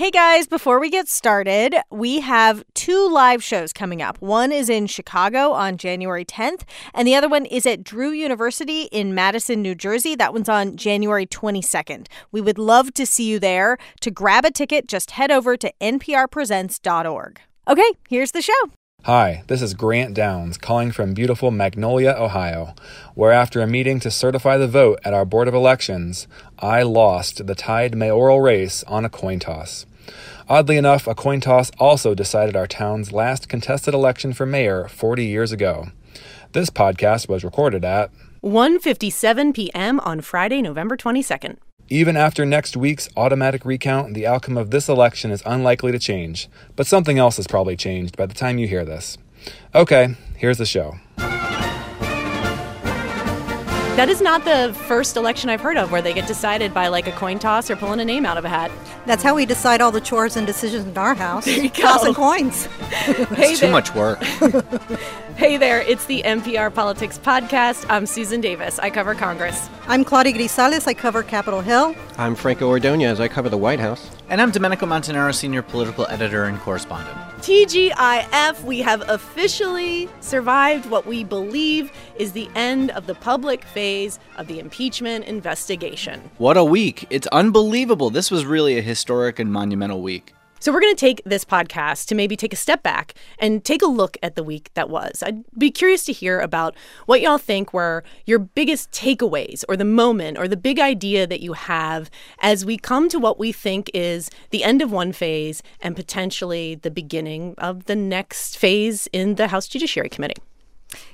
Hey guys, before we get started, we have two live shows coming up. One is in Chicago on January 10th, and the other one is at Drew University in Madison, New Jersey. That one's on January 22nd. We would love to see you there. To grab a ticket, just head over to nprpresents.org. Okay, here's the show. Hi, this is Grant Downs calling from beautiful Magnolia, Ohio, where after a meeting to certify the vote at our Board of Elections, I lost the tied mayoral race on a coin toss. Oddly enough, a coin toss also decided our town's last contested election for mayor 40 years ago. This podcast was recorded at 1:57 p.m. on Friday, November 22nd. Even after next week's automatic recount, the outcome of this election is unlikely to change, but something else has probably changed by the time you hear this. Okay, here's the show. That is not the first election I've heard of where they get decided by like a coin toss or pulling a name out of a hat. That's how we decide all the chores and decisions in our house. There you go. Tossing coins. hey It's too much work. Hey there, it's the NPR Politics Podcast. I'm Susan Davis. I cover Congress. I'm Claudia Grisales. I cover Capitol Hill. I'm Franco Ordonez. I cover the White House. And I'm Domenico Montanaro, senior political editor and correspondent. TGIF, we have officially survived what we believe is the end of the public phase of the impeachment investigation. What a week. It's unbelievable. This was really a historic and monumental week. So, we're going to take this podcast to maybe take a step back and take a look at the week that was. I'd be curious to hear about what y'all think were your biggest takeaways or the moment or the big idea that you have as we come to what we think is the end of one phase and potentially the beginning of the next phase in the House Judiciary Committee.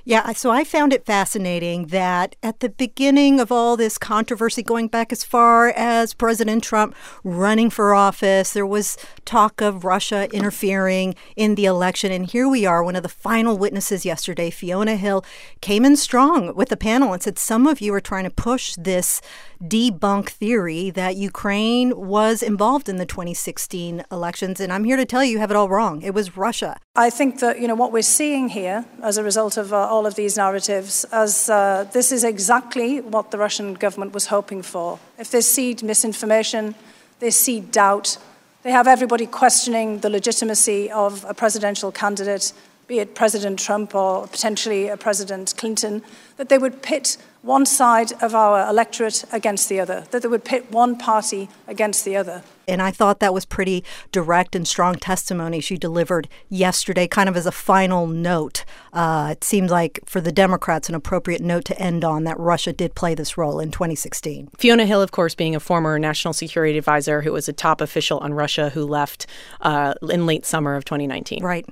Yeah, so I found it fascinating that at the beginning of all this controversy, going back as far as President Trump running for office, there was talk of Russia interfering in the election. And here we are, one of the final witnesses yesterday, Fiona Hill, came in strong with the panel and said, Some of you are trying to push this debunk theory that Ukraine was involved in the 2016 elections. And I'm here to tell you, you have it all wrong. It was Russia. I think that you know what we're seeing here as a result of uh, all of these narratives, as uh, this is exactly what the Russian government was hoping for. If they seed misinformation, they seed doubt. They have everybody questioning the legitimacy of a presidential candidate, be it President Trump or potentially a President Clinton. That they would pit one side of our electorate against the other. That they would pit one party against the other. And I thought that was pretty direct and strong testimony she delivered yesterday, kind of as a final note. Uh, it seems like for the Democrats, an appropriate note to end on that Russia did play this role in 2016. Fiona Hill, of course, being a former national security advisor who was a top official on Russia who left uh, in late summer of 2019. Right.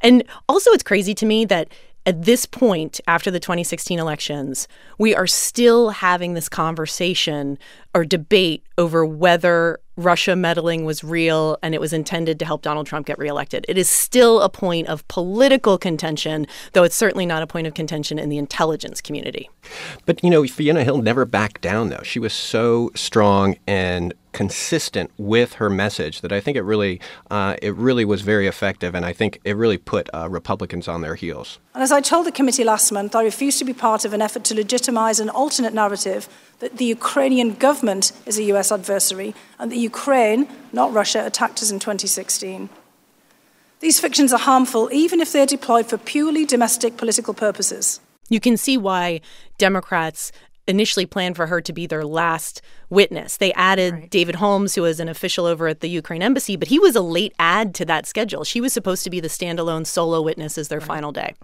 And also, it's crazy to me that at this point, after the 2016 elections, we are still having this conversation or debate over whether Russia meddling was real and it was intended to help Donald Trump get reelected. It is still a point of political contention, though it's certainly not a point of contention in the intelligence community. But, you know, Fiona Hill never backed down, though. She was so strong and consistent with her message that I think it really, uh, it really was very effective, and I think it really put uh, Republicans on their heels. And as I told the committee last month, I refuse to be part of an effort to legitimize an alternate narrative that the Ukrainian government is a US adversary and that Ukraine, not Russia, attacked us in 2016. These fictions are harmful even if they're deployed for purely domestic political purposes. You can see why Democrats initially planned for her to be their last witness. They added right. David Holmes, who was an official over at the Ukraine embassy, but he was a late add to that schedule. She was supposed to be the standalone solo witness as their right. final day.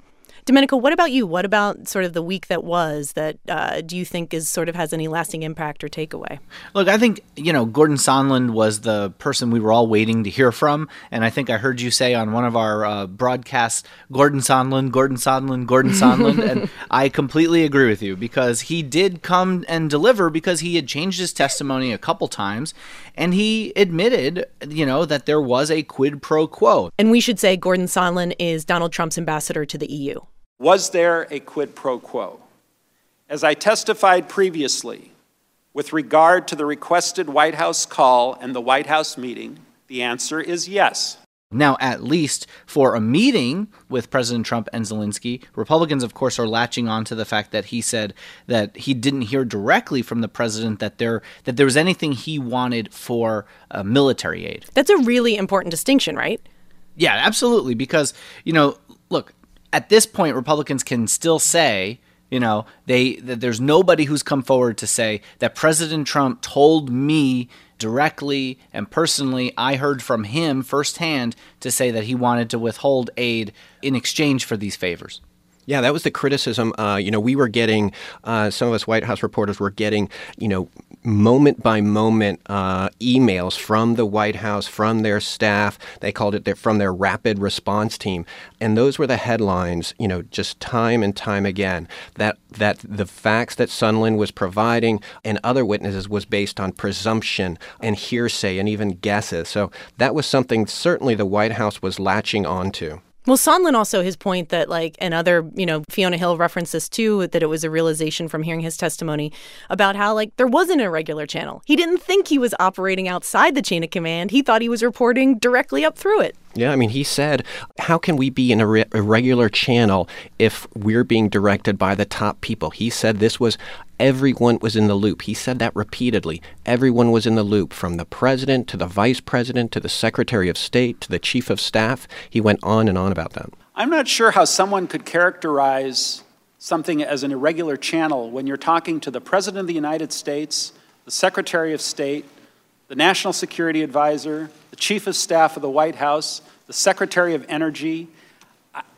Domenico, what about you? What about sort of the week that was that uh, do you think is sort of has any lasting impact or takeaway? Look, I think, you know, Gordon Sondland was the person we were all waiting to hear from. And I think I heard you say on one of our uh, broadcasts, Gordon Sondland, Gordon Sondland, Gordon Sondland. and I completely agree with you because he did come and deliver because he had changed his testimony a couple times and he admitted, you know, that there was a quid pro quo. And we should say Gordon Sondland is Donald Trump's ambassador to the EU. Was there a quid pro quo? As I testified previously, with regard to the requested White House call and the White House meeting, the answer is yes. Now, at least for a meeting with President Trump and Zelensky, Republicans, of course, are latching on to the fact that he said that he didn't hear directly from the president that there that there was anything he wanted for uh, military aid. That's a really important distinction, right? Yeah, absolutely. Because you know, look, at this point, Republicans can still say you know, they that there's nobody who's come forward to say that President Trump told me directly and personally. I heard from him firsthand to say that he wanted to withhold aid in exchange for these favors. Yeah, that was the criticism. Uh, you know, we were getting, uh, some of us White House reporters were getting, you know, moment by moment uh, emails from the White House, from their staff. They called it their, from their rapid response team. And those were the headlines, you know, just time and time again, that, that the facts that Sondland was providing and other witnesses was based on presumption and hearsay and even guesses. So that was something certainly the White House was latching onto. Well, Sondland also his point that like and other you know Fiona Hill referenced this too that it was a realization from hearing his testimony about how like there wasn't a regular channel. He didn't think he was operating outside the chain of command. He thought he was reporting directly up through it. Yeah, I mean, he said, how can we be in a re- irregular channel if we're being directed by the top people? He said this was everyone was in the loop. He said that repeatedly. Everyone was in the loop, from the president to the vice president to the secretary of state to the chief of staff. He went on and on about that. I'm not sure how someone could characterize something as an irregular channel when you're talking to the president of the United States, the secretary of state, the national security advisor, the chief of staff of the White House, the secretary of energy.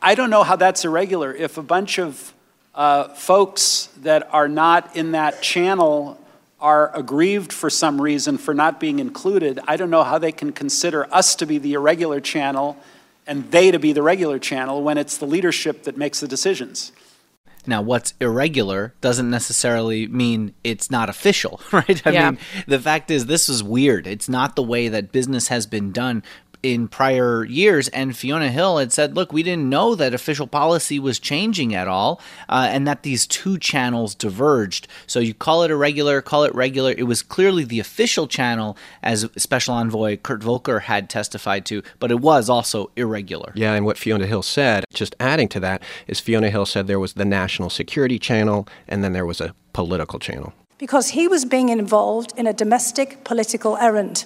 I don't know how that's irregular. If a bunch of uh, folks that are not in that channel are aggrieved for some reason for not being included, I don't know how they can consider us to be the irregular channel and they to be the regular channel when it's the leadership that makes the decisions. Now, what's irregular doesn't necessarily mean it's not official, right? I Yeah. mean, the fact is, this is weird. It's not the way that business has been done in prior years. And Fiona Hill had said, look, we didn't know that official policy was changing at all uh, and that these two channels diverged. So you call it irregular, call it regular. It was clearly the official channel, as Special Envoy Kurt Volker had testified to, but it was also irregular. Yeah, and what Fiona Hill said, just adding to that, is Fiona Hill said there was the National Security Channel and then there was a political channel. because he was being involved in a domestic political errand.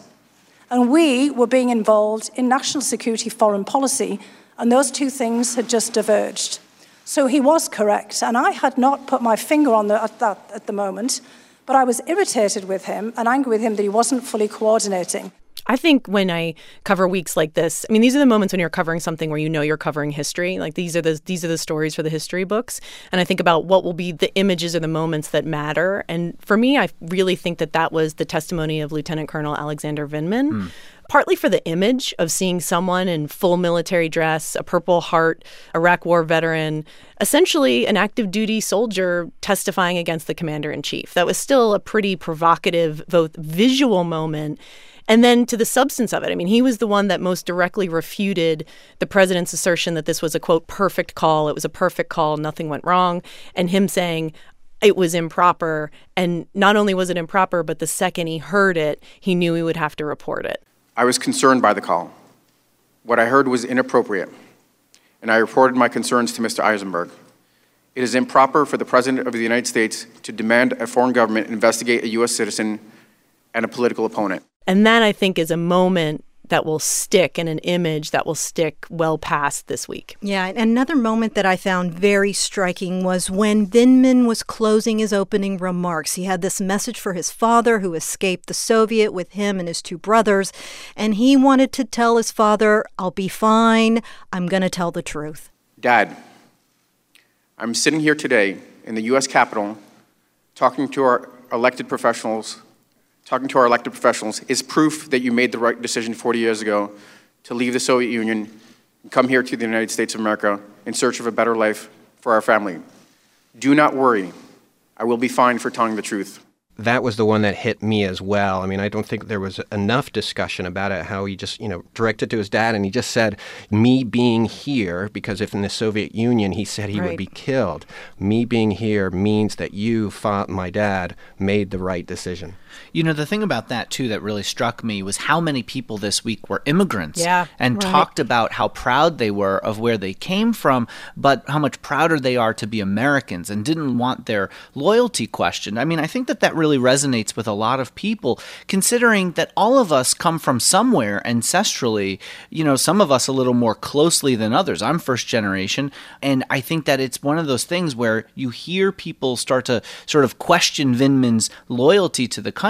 And we were being involved in national security foreign policy, and those two things had just diverged. So he was correct, and I had not put my finger on the, at that at the moment, but I was irritated with him and angry with him that he wasn't fully coordinating. I think when I cover weeks like this, I mean, these are the moments when you're covering something where you know you're covering history. Like these are the these are the stories for the history books, and I think about what will be the images or the moments that matter. And for me, I really think that that was the testimony of Lieutenant Colonel Alexander Vindman. Hmm. Partly for the image of seeing someone in full military dress, a Purple Heart Iraq War veteran, essentially an active duty soldier testifying against the commander in chief. That was still a pretty provocative, both visual moment and then to the substance of it, I mean, he was the one that most directly refuted the president's assertion that this was a quote, perfect call. It was a perfect call. Nothing went wrong. And him saying, it was improper. And not only was it improper, but the second he heard it, he knew he would have to report it. I was concerned by the call. What I heard was inappropriate, and I reported my concerns to Mr. Eisenberg. It is improper for the President of the United States to demand a foreign government investigate a U.S. citizen and a political opponent. And that, I think, is a moment that will stick and an image that will stick well past this week. Yeah, another moment that I found very striking was when Vindman was closing his opening remarks. He had this message for his father who escaped the Soviet with him and his two brothers, and he wanted to tell his father, I'll be fine. I'm going to tell the truth. Dad, I'm sitting here today in the U.S. Capitol talking to our elected professionals, talking to our elected professionals is proof that you made the right decision 40 years ago to leave the Soviet Union and come here to the United States of America in search of a better life for our family. Do not worry. I will be fine for telling the truth. That was the one that hit me as well. I mean, I don't think there was enough discussion about it, how he just, you know, directed to his dad and he just said, me being here, because if in the Soviet Union he said he Right. would be killed, me being here means that you, fa- my dad, made the right decision. You know, the thing about that, too, that really struck me was how many people this week were immigrants Yeah, and right. talked about how proud they were of where they came from, but how much prouder they are to be Americans and didn't want their loyalty questioned. I mean, I think that that really resonates with a lot of people, considering that all of us come from somewhere ancestrally, you know, some of us a little more closely than others. I'm first generation, and I think that it's one of those things where you hear people start to sort of question Vindman's loyalty to the country.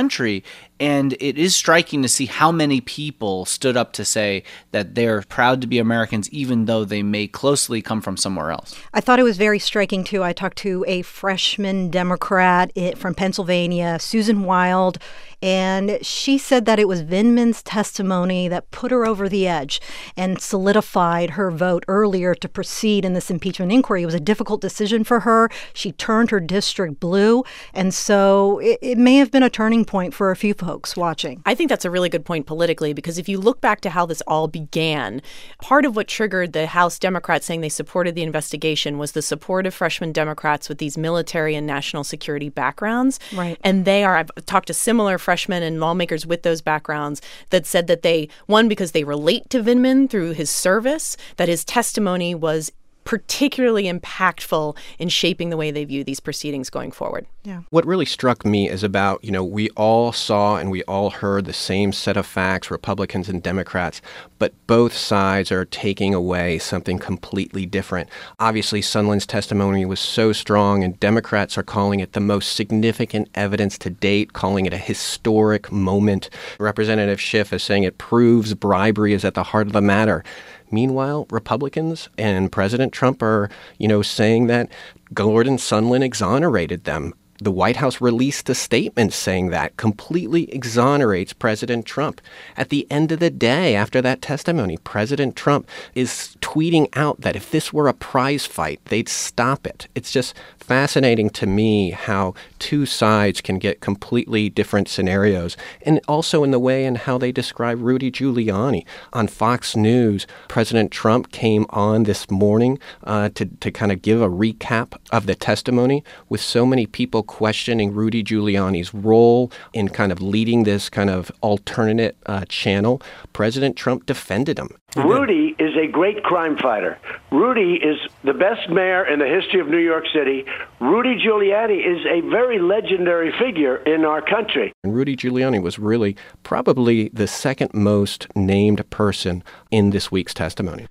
And it is striking to see how many people stood up to say that they're proud to be Americans, even though they may closely come from somewhere else. I thought it was very striking too. I talked to a freshman Democrat eh, from Pennsylvania, Susan Wild, and she said that it was Vindman's testimony that put her over the edge and solidified her vote earlier to proceed in this impeachment inquiry. It was a difficult decision for her. She turned her district blue, and so it, it may have been a turning point for a few folks watching. I think that's a really good point politically because if you look back to how this all began, part of what triggered the House Democrats saying they supported the investigation was the support of freshman Democrats with these military and national security backgrounds. Right. And they are, I've talked to similar freshmen and lawmakers with those backgrounds that said that they, one, because they relate to Vindman through his service, that his testimony was particularly impactful in shaping the way they view these proceedings going forward. What really struck me is about, you know, we all saw and we all heard the same set of facts, Republicans and Democrats, but both sides are taking away something completely different. Obviously, Sondland's testimony was so strong, and Democrats are calling it the most significant evidence to date, calling it a historic moment. Representative Schiff is saying it proves bribery is at the heart of the matter. Meanwhile, Republicans and President Trump are, you know, saying that Gordon Sondland exonerated them. The White House released a statement saying that completely exonerates President Trump. At the end of the day, after that testimony, President Trump is tweeting out that if this were a prize fight, they'd stop it. It's just fascinating to me how two sides can get completely different scenarios, and also in the way in how they describe Rudy Giuliani. On Fox News, President Trump came on this morning uh, to, to kind of give a recap of the testimony with so many people questioning Rudy Giuliani's role in kind of leading this kind of alternate uh, channel. President Trump defended him. Rudy is a great crime fighter. Rudy is the best mayor in the history of New York City. Rudy Giuliani is a very legendary figure in our country. And Rudy Giuliani was really probably the second most named person in this week's testimony.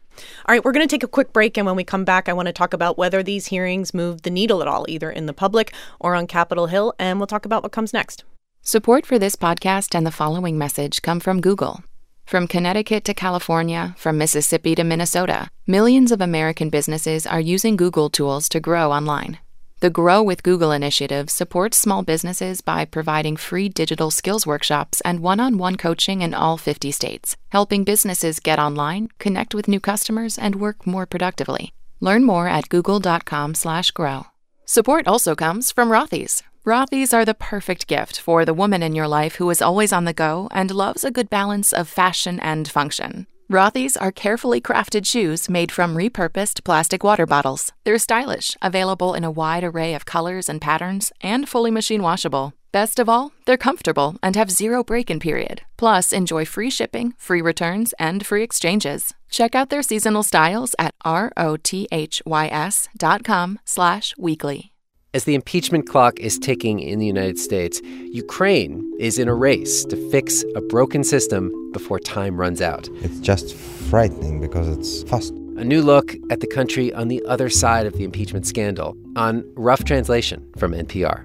All right, we're going to take a quick break. And when we come back, I want to talk about whether these hearings move the needle at all, either in the public or on Capitol Hill. And we'll talk about what comes next. Support for this podcast and the following message come from Google. From Connecticut to California, from Mississippi to Minnesota, millions of American businesses are using Google tools to grow online. The Grow with Google initiative supports small businesses by providing free digital skills workshops and one on one coaching in all 50 states, helping businesses get online, connect with new customers, and work more productively. Learn more at google.com/slash grow. Support also comes from Rothy's. Rothy's are the perfect gift for the woman in your life who is always on the go and loves a good balance of fashion and function. Rothy's are carefully crafted shoes made from repurposed plastic water bottles. They're stylish, available in a wide array of colors and patterns, and fully machine washable. Best of all, they're comfortable and have zero break-in period. Plus, enjoy free shipping, free returns, and free exchanges. Check out their seasonal styles at rothys dot com slash weekly. As the impeachment clock is ticking in the United States, Ukraine is in a race to fix a broken system before time runs out. It's just frightening because it's fast. A new look at the country on the other side of the impeachment scandal on Rough Translation from NPR.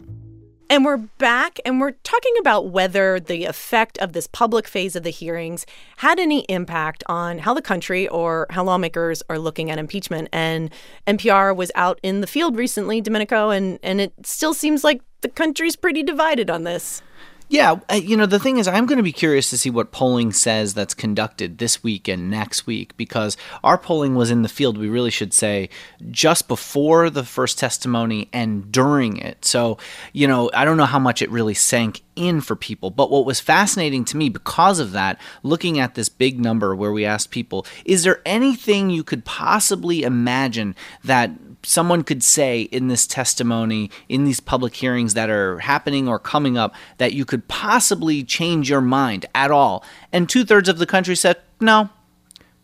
And we're back and we're talking about whether the effect of this public phase of the hearings had any impact on how the country or how lawmakers are looking at impeachment. And NPR was out in the field recently, Domenico, and, and it still seems like the country's pretty divided on this. Yeah, uh, you know, the thing is, I'm going to be curious to see what polling says that's conducted this week and next week because our polling was in the field, we really should say, just before the first testimony and during it. So, you know, I don't know how much it really sank in for people. But what was fascinating to me because of that, looking at this big number where we asked people, is there anything you could possibly imagine that someone could say in this testimony, in these public hearings that are happening or coming up, that you could possibly change your mind at all. And two thirds of the country said, no.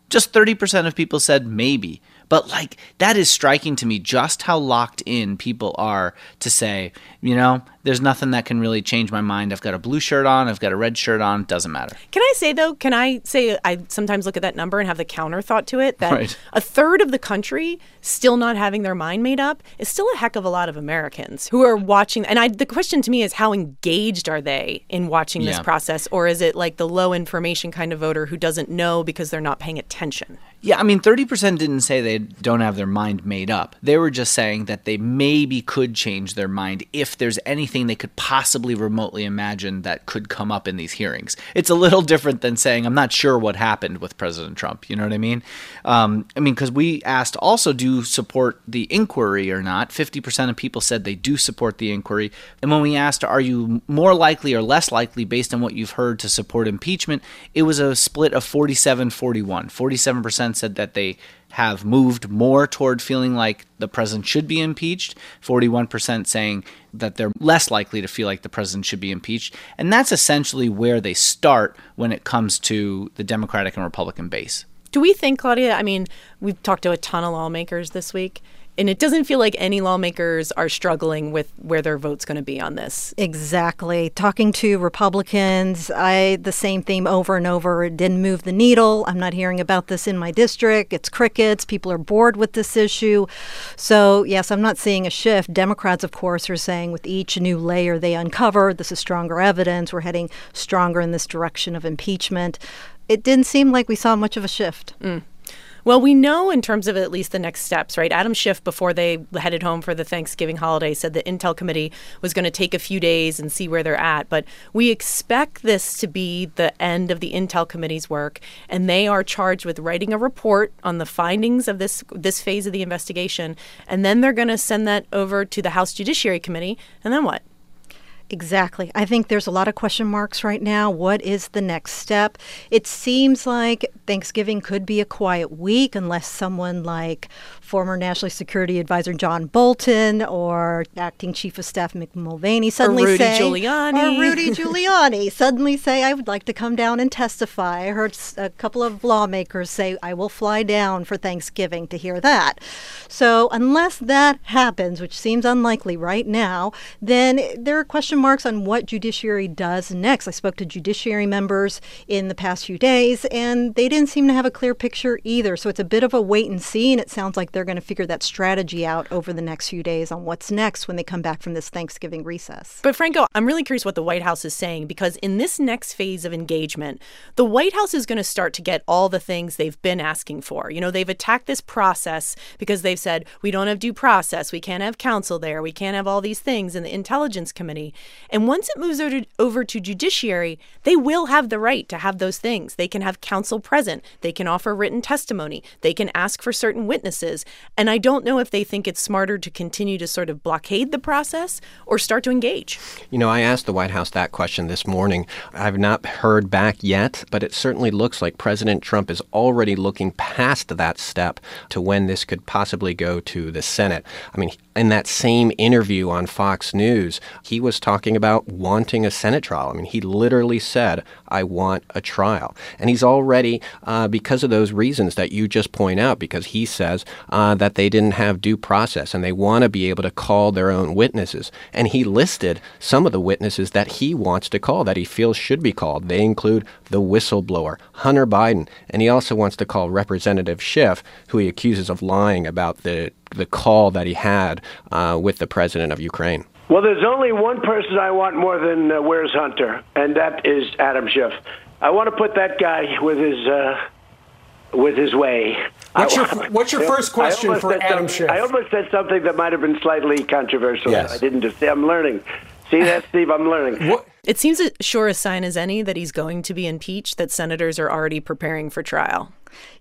Just 30% of people said maybe. But like that is striking to me just how locked in people are to say, you know, there's nothing that can really change my mind. I've got a blue shirt on, I've got a red shirt on, doesn't matter. Can I say though, can I say I sometimes look at that number and have the counter thought to it that Right. a third of the country still not having their mind made up is still a heck of a lot of Americans who are watching and I the question to me is how engaged are they in watching this Yeah. process or is it like the low information kind of voter who doesn't know because they're not paying attention? Yeah, I mean, 30% didn't say they don't have their mind made up. They were just saying that they maybe could change their mind if there's anything they could possibly remotely imagine that could come up in these hearings. It's a little different than saying, I'm not sure what happened with President Trump. You know what I mean? Um, I mean, because we asked also, do you support the inquiry or not? 50% of people said they do support the inquiry. And when we asked, are you more likely or less likely based on what you've heard to support impeachment, it was a split of 47 41. 47% said that they have moved more toward feeling like the president should be impeached, 41% saying that they're less likely to feel like the president should be impeached. And that's essentially where they start when it comes to the Democratic and Republican base. Do we think, Claudia? I mean, we've talked to a ton of lawmakers this week, and it doesn't feel like any lawmakers are struggling with where their vote's going to be on this. Exactly. Talking to Republicans, I the same theme over and over. It didn't move the needle. I'm not hearing about this in my district. It's crickets. People are bored with this issue. So, yes, I'm not seeing a shift. Democrats, of course, are saying with each new layer they uncover, this is stronger evidence. We're heading stronger in this direction of impeachment. It didn't seem like we saw much of a shift. Mm. Well, we know in terms of at least the next steps, right? Adam Schiff, before they headed home for the Thanksgiving holiday, said the Intel Committee was going to take a few days and see where they're at. But we expect this to be the end of the Intel Committee's work, and they are charged with writing a report on the findings of this this phase of the investigation, and then they're going to send that over to the House Judiciary Committee, and then what? Exactly. I think there's a lot of question marks right now. What is the next step? It seems like Thanksgiving could be a quiet week unless someone like former National Security Advisor John Bolton or Acting Chief of Staff Mick Mulvaney suddenly Rudy say, Giuliani. or Rudy Giuliani suddenly say, "I would like to come down and testify." I heard a couple of lawmakers say, "I will fly down for Thanksgiving to hear that." So unless that happens, which seems unlikely right now, then there are question marks on what judiciary does next. I spoke to judiciary members in the past few days, and they didn't seem to have a clear picture either. So it's a bit of a wait and see, and it sounds like they're going to figure that strategy out over the next few days on what's next when they come back from this Thanksgiving recess. But Franco, I'm really curious what the White House is saying because in this next phase of engagement, the White House is going to start to get all the things they've been asking for. You know, they've attacked this process because they've said we don't have due process, we can't have counsel there, we can't have all these things in the Intelligence Committee. And once it moves over to, judiciary, they will have the right to have those things. They can have counsel present, they can offer written testimony, they can ask for certain witnesses. And I don't know if they think it's smarter to continue to sort of blockade the process or start to engage. You know, I asked the White House that question this morning. I've not heard back yet, but it certainly looks like President Trump is already looking past that step to when this could possibly go to the Senate. I mean, in that same interview on Fox News, he was talking about wanting a Senate trial. I mean, he literally said, I want a trial. And he's already, uh, because of those reasons that you just point out, because he says uh, that they didn't have due process and they want to be able to call their own witnesses. And he listed some of the witnesses that he wants to call, that he feels should be called. They include the whistleblower, Hunter Biden, and he also wants to call Representative Schiff, who he accuses of lying about the, the call that he had uh, with the president of Ukraine. Well, there's only one person I want more than uh, Where's Hunter, and that is Adam Schiff. I want to put that guy with his uh, with his way. What's your- what's your first question for Adam something- Schiff? I almost said something that might have been slightly controversial. Yes. I didn't just say I'm learning. See that, Steve? I'm learning. It seems as sure a sign as any that he's going to be impeached that senators are already preparing for trial.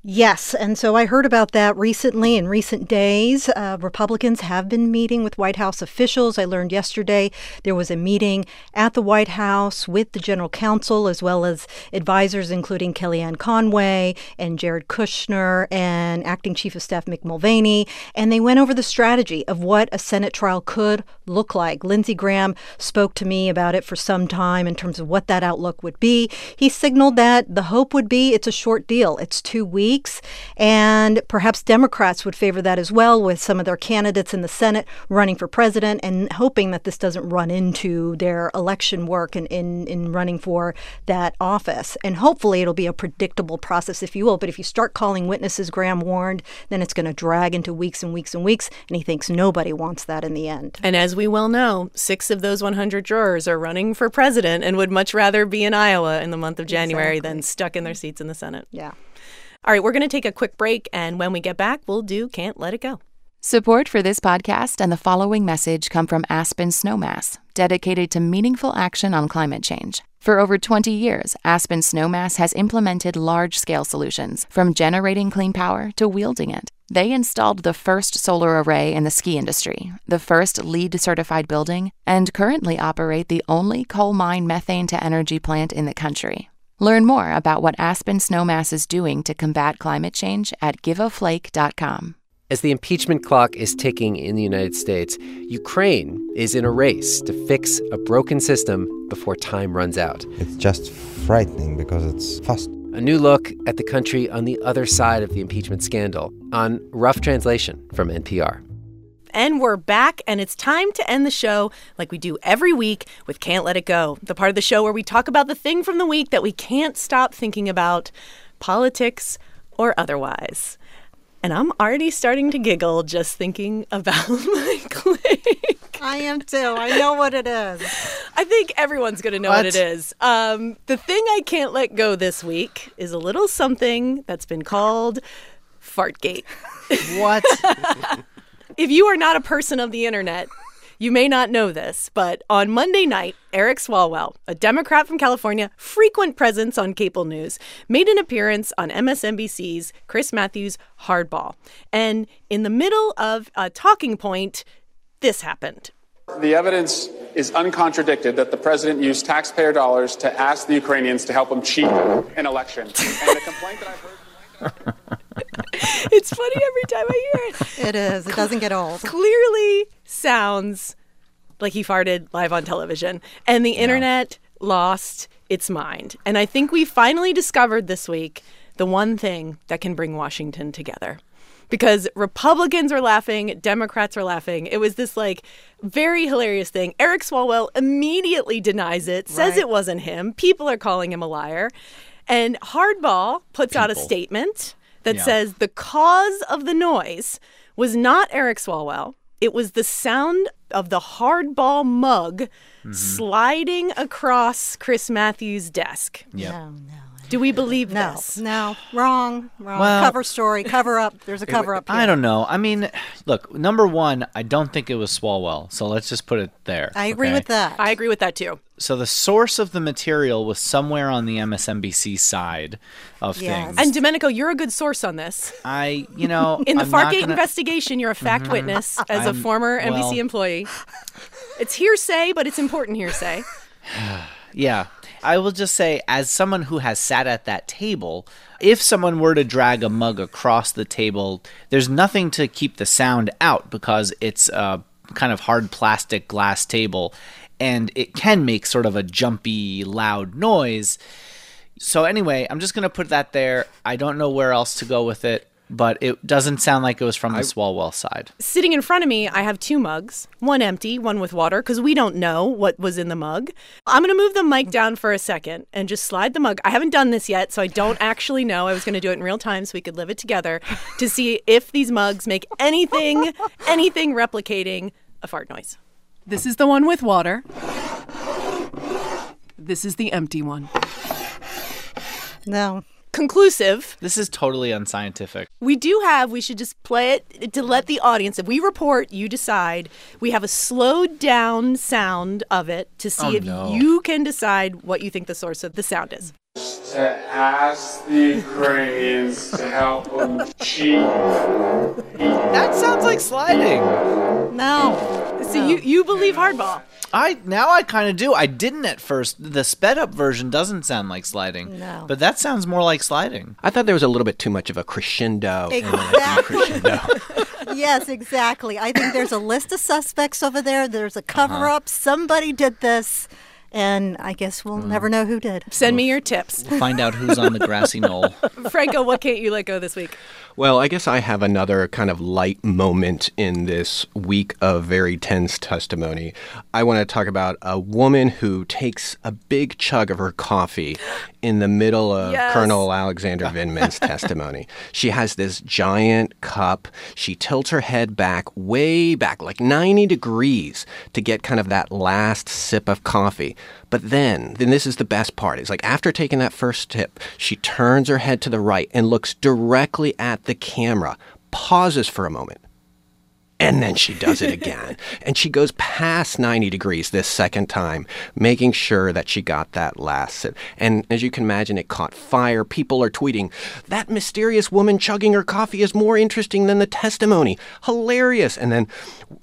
Yes, and so I heard about that recently in recent days. Uh, Republicans have been meeting with White House officials. I learned yesterday there was a meeting at the White House with the general counsel as well as advisors, including Kellyanne Conway and Jared Kushner and acting chief of staff Mick Mulvaney. And they went over the strategy of what a Senate trial could look like. Lindsey Graham spoke to me about it for some time in terms of what that outlook would be. He signaled that the hope would be it's a short deal, it's two weeks weeks. And perhaps Democrats would favor that as well, with some of their candidates in the Senate running for president and hoping that this doesn't run into their election work in, in, in running for that office. And hopefully it'll be a predictable process, if you will. But if you start calling witnesses, Graham warned, then it's going to drag into weeks and weeks and weeks. And he thinks nobody wants that in the end. And as we well know, six of those 100 jurors are running for president and would much rather be in Iowa in the month of January Exactly. than stuck in their seats in the Senate. Yeah. All right, we're going to take a quick break. And when we get back, we'll do Can't Let It Go. Support for this podcast and the following message come from Aspen Snowmass, dedicated to meaningful action on climate change. For over 20 years, Aspen Snowmass has implemented large scale solutions, from generating clean power to wielding it. They installed the first solar array in the ski industry, the first LEED certified building, and currently operate the only coal mine methane to energy plant in the country. Learn more about what Aspen Snowmass is doing to combat climate change at giveaflake.com. As the impeachment clock is ticking in the United States, Ukraine is in a race to fix a broken system before time runs out. It's just frightening because it's fast. A new look at the country on the other side of the impeachment scandal on Rough Translation from NPR. And we're back, and it's time to end the show like we do every week with Can't Let It Go, the part of the show where we talk about the thing from the week that we can't stop thinking about, politics or otherwise. And I'm already starting to giggle just thinking about my click. I am too. I know what it is. I think everyone's going to know what? What? it is. Um, the thing I can't let go this week is a little something that's been called Fartgate. What? If you are not a person of the internet, you may not know this, but on Monday night, Eric Swalwell, a Democrat from California, frequent presence on cable news, made an appearance on MSNBC's Chris Matthews Hardball. And in the middle of a talking point, this happened. The evidence is uncontradicted that the president used taxpayer dollars to ask the Ukrainians to help him cheat an election. And the complaint that I've heard. It's funny every time I hear it. It is. It doesn't get old. Clearly sounds like he farted live on television, and the internet lost its mind. And I think we finally discovered this week the one thing that can bring Washington together. Because Republicans are laughing, Democrats are laughing. It was this like very hilarious thing. Eric Swalwell immediately denies it, says Right. it wasn't him. People are calling him a liar. And Hardball puts out a statement that Yeah. says the cause of the noise was not Eric Swalwell. It was the sound of the hardball mug mm-hmm. sliding across Chris Matthews' desk. Yeah. No, no. Do we believe No, this? no, wrong, wrong. Well- cover story, cover up. There's a cover up. I don't know. I mean, look, number one, I don't think it was Swalwell. So let's just put it there. I agree okay? with that. I agree with that too. So the source of the material was somewhere on the MSNBC side of Yes. things. And Domenico, you're a good source on this. I, you know, In the I'm not Fartgate gonna- Mm-hmm. investigation, you're a fact witness as a I'm- former NBC well- employee. It's hearsay, but it's important hearsay. Yeah. I will just say, as someone who has sat at that table, if someone were to drag a mug across the table, there's nothing to keep the sound out because it's a kind of hard plastic glass table and it can make sort of a jumpy, loud noise. So, anyway, I'm just going to put that there. I don't know where else to go with it, but it doesn't sound like it was from the Swalwell side. Sitting in front of me, I have two mugs, one empty, one with water, because we don't know what was in the mug. I'm going to move the mic down for a second and just slide the mug. I haven't done this yet, so I don't actually know. I was going to do it in real time so we could live it together to see if these mugs make anything, anything replicating a fart noise. This is the one with water. This is the empty one. No. Conclusive. This is totally unscientific. We do have, we should just play it to let the audience, if we report, you decide. We have a slowed down sound of it to see Oh, if no. you can decide what you think the source of the sound is. To ask the Ukrainians to help them cheat. That sounds like sliding. No. So you, you believe hardball. I now I kind of do. I didn't at first. The sped up version doesn't sound like sliding. No. But that sounds more like sliding. I thought there was a little bit too much of a crescendo. and then a Exactly. decrescendo. yes, exactly. I think there's a list of suspects over there. There's a cover up. Uh-huh. Somebody did this. And I guess we'll hmm. never know who did. Send me your tips. Find out who's on the grassy knoll. Franco, what can't you let go this week? Well, I guess I have another kind of light moment in this week of very tense testimony. I want to talk about a woman who takes a big chug of her coffee in the middle of Yes. Colonel Alexander Vindman's testimony. She has this giant cup. She tilts her head back, way back, like 90 degrees, to get kind of that last sip of coffee. But then, then this is the best part. It's like after taking that first tip, she turns her head to the right and looks directly at the camera, pauses for a moment, and then she does it again. and she goes past 90 degrees this second time, making sure that she got that last sip. And as you can imagine, it caught fire. People are tweeting, that mysterious woman chugging her coffee is more interesting than the testimony. Hilarious. And then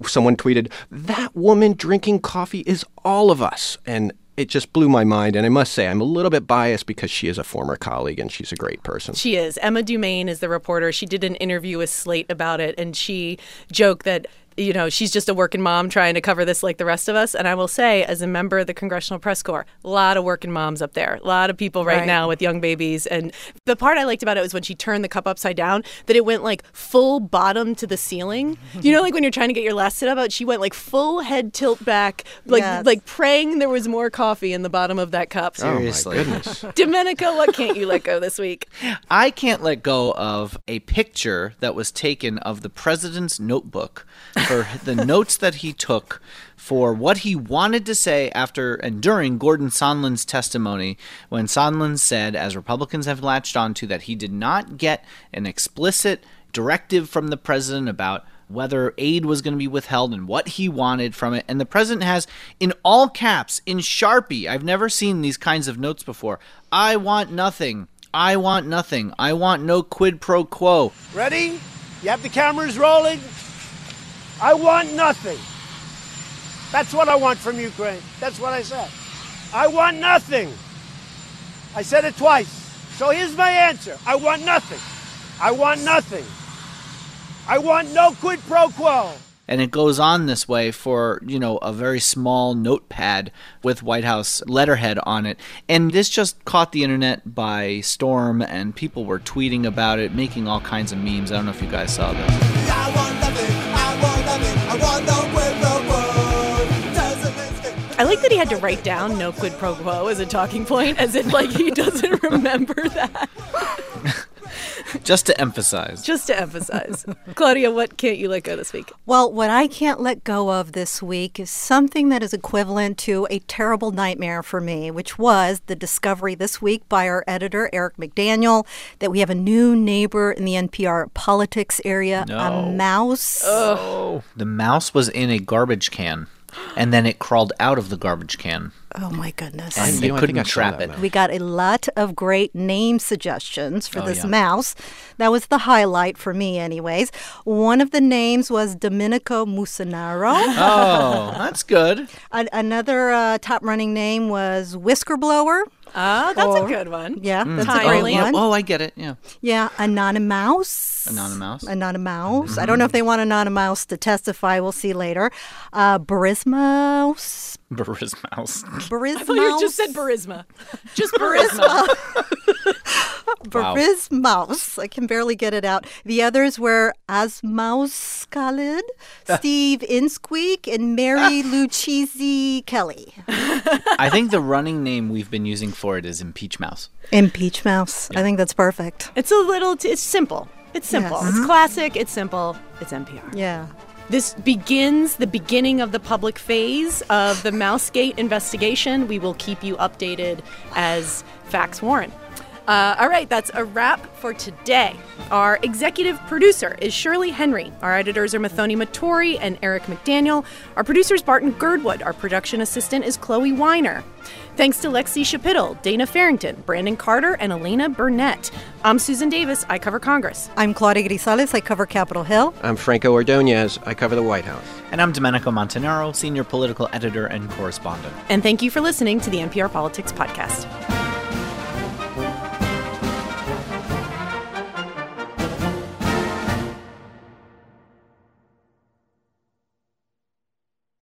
someone tweeted, that woman drinking coffee is all of us. And it just blew my mind. And I must say, I'm a little bit biased because she is a former colleague and she's a great person. She is. Emma Dumain is the reporter. She did an interview with Slate about it, and she joked that. You know, she's just a working mom trying to cover this like the rest of us. And I will say, as a member of the Congressional Press Corps, a lot of working moms up there, a lot of people right, Right. now with young babies. And the part I liked about it was when she turned the cup upside down, that it went like full bottom to the ceiling. You know, like when you're trying to get your last sit up out, she went like full head tilt back, like Yes. like praying there was more coffee in the bottom of that cup. Seriously. Oh, my goodness. Domenico, what can't you let go this week? I can't let go of a picture that was taken of the president's notebook for the notes that he took for what he wanted to say after and during Gordon Sondland's testimony when Sondland said, as Republicans have latched onto, that he did not get an explicit directive from the president about whether aid was going to be withheld and what he wanted from it. And the president has, in all caps, in Sharpie, I've never seen these kinds of notes before. I want nothing. I want nothing. I want no quid pro quo. Ready? You have the cameras rolling? I want nothing. That's what I want from Ukraine. That's what I said. I want nothing. I said it twice. So here's my answer I want nothing. I want nothing. I want no quid pro quo. And it goes on this way for, you know, a very small notepad with White House letterhead on it. And this just caught the internet by storm, and people were tweeting about it, making all kinds of memes. I don't know if you guys saw this. I like that he had to write down no quid pro quo as a talking point, as if like he doesn't remember that. Just to emphasize. Just to emphasize. Claudia, what can't you let go this week? Well, what I can't let go of this week is something that is equivalent to a terrible nightmare for me, which was the discovery this week by our editor, Eric McDaniel, that we have a new neighbor in the NPR politics area, No. a mouse. Oh. The mouse was in a garbage can, and then it crawled out of the garbage can. Oh my goodness. And you they know, I think couldn't I saw trap that it. mouse. We got a lot of great name suggestions for Oh, this yeah. mouse. That was the highlight for me, anyways. One of the names was Domenico Musanaro. Oh, that's good. An- another uh, top running name was Whisker Blower. Oh, that's Or- a good one. Yeah, mm. that's a Timely. great yeah. one. Oh, I get it. Yeah. Yeah, Anonymous. Anonymous. Anonymous. Mm-hmm. I don't know if they want Anonymous to testify. We'll see later. Uh, Barismos. Baris mouse. I thought you just said Burisma. Just Burisma. Wow. I can barely get it out. The others were Asmaus Khalid, Steve Insqueak, and Mary Lucchese Kelly. I think the running name we've been using for it is Impeach Mouse. Impeach Mouse. I think that's perfect. It's a little, t- it's simple. It's simple. Yes. It's mm-hmm. classic. It's simple. It's NPR. Yeah. This begins the beginning of the public phase of the Mousegate investigation. We will keep you updated as facts warrant. Uh, all right, that's a wrap for today. Our executive producer is Shirley Henry. Our editors are Muthoni Muturi and Eric McDaniel. Our producer is Barton Girdwood. Our production assistant is Chloe Weiner. Thanks to Lexie Schapitl, Dana Farrington, Brandon Carter, and Elena Burnett. I'm Susan Davis. I cover Congress. I'm Claudia Grisales. I cover Capitol Hill. I'm Franco Ordonez. I cover the White House. And I'm Domenico Montanaro, senior political editor and correspondent. And thank you for listening to the NPR Politics Podcast.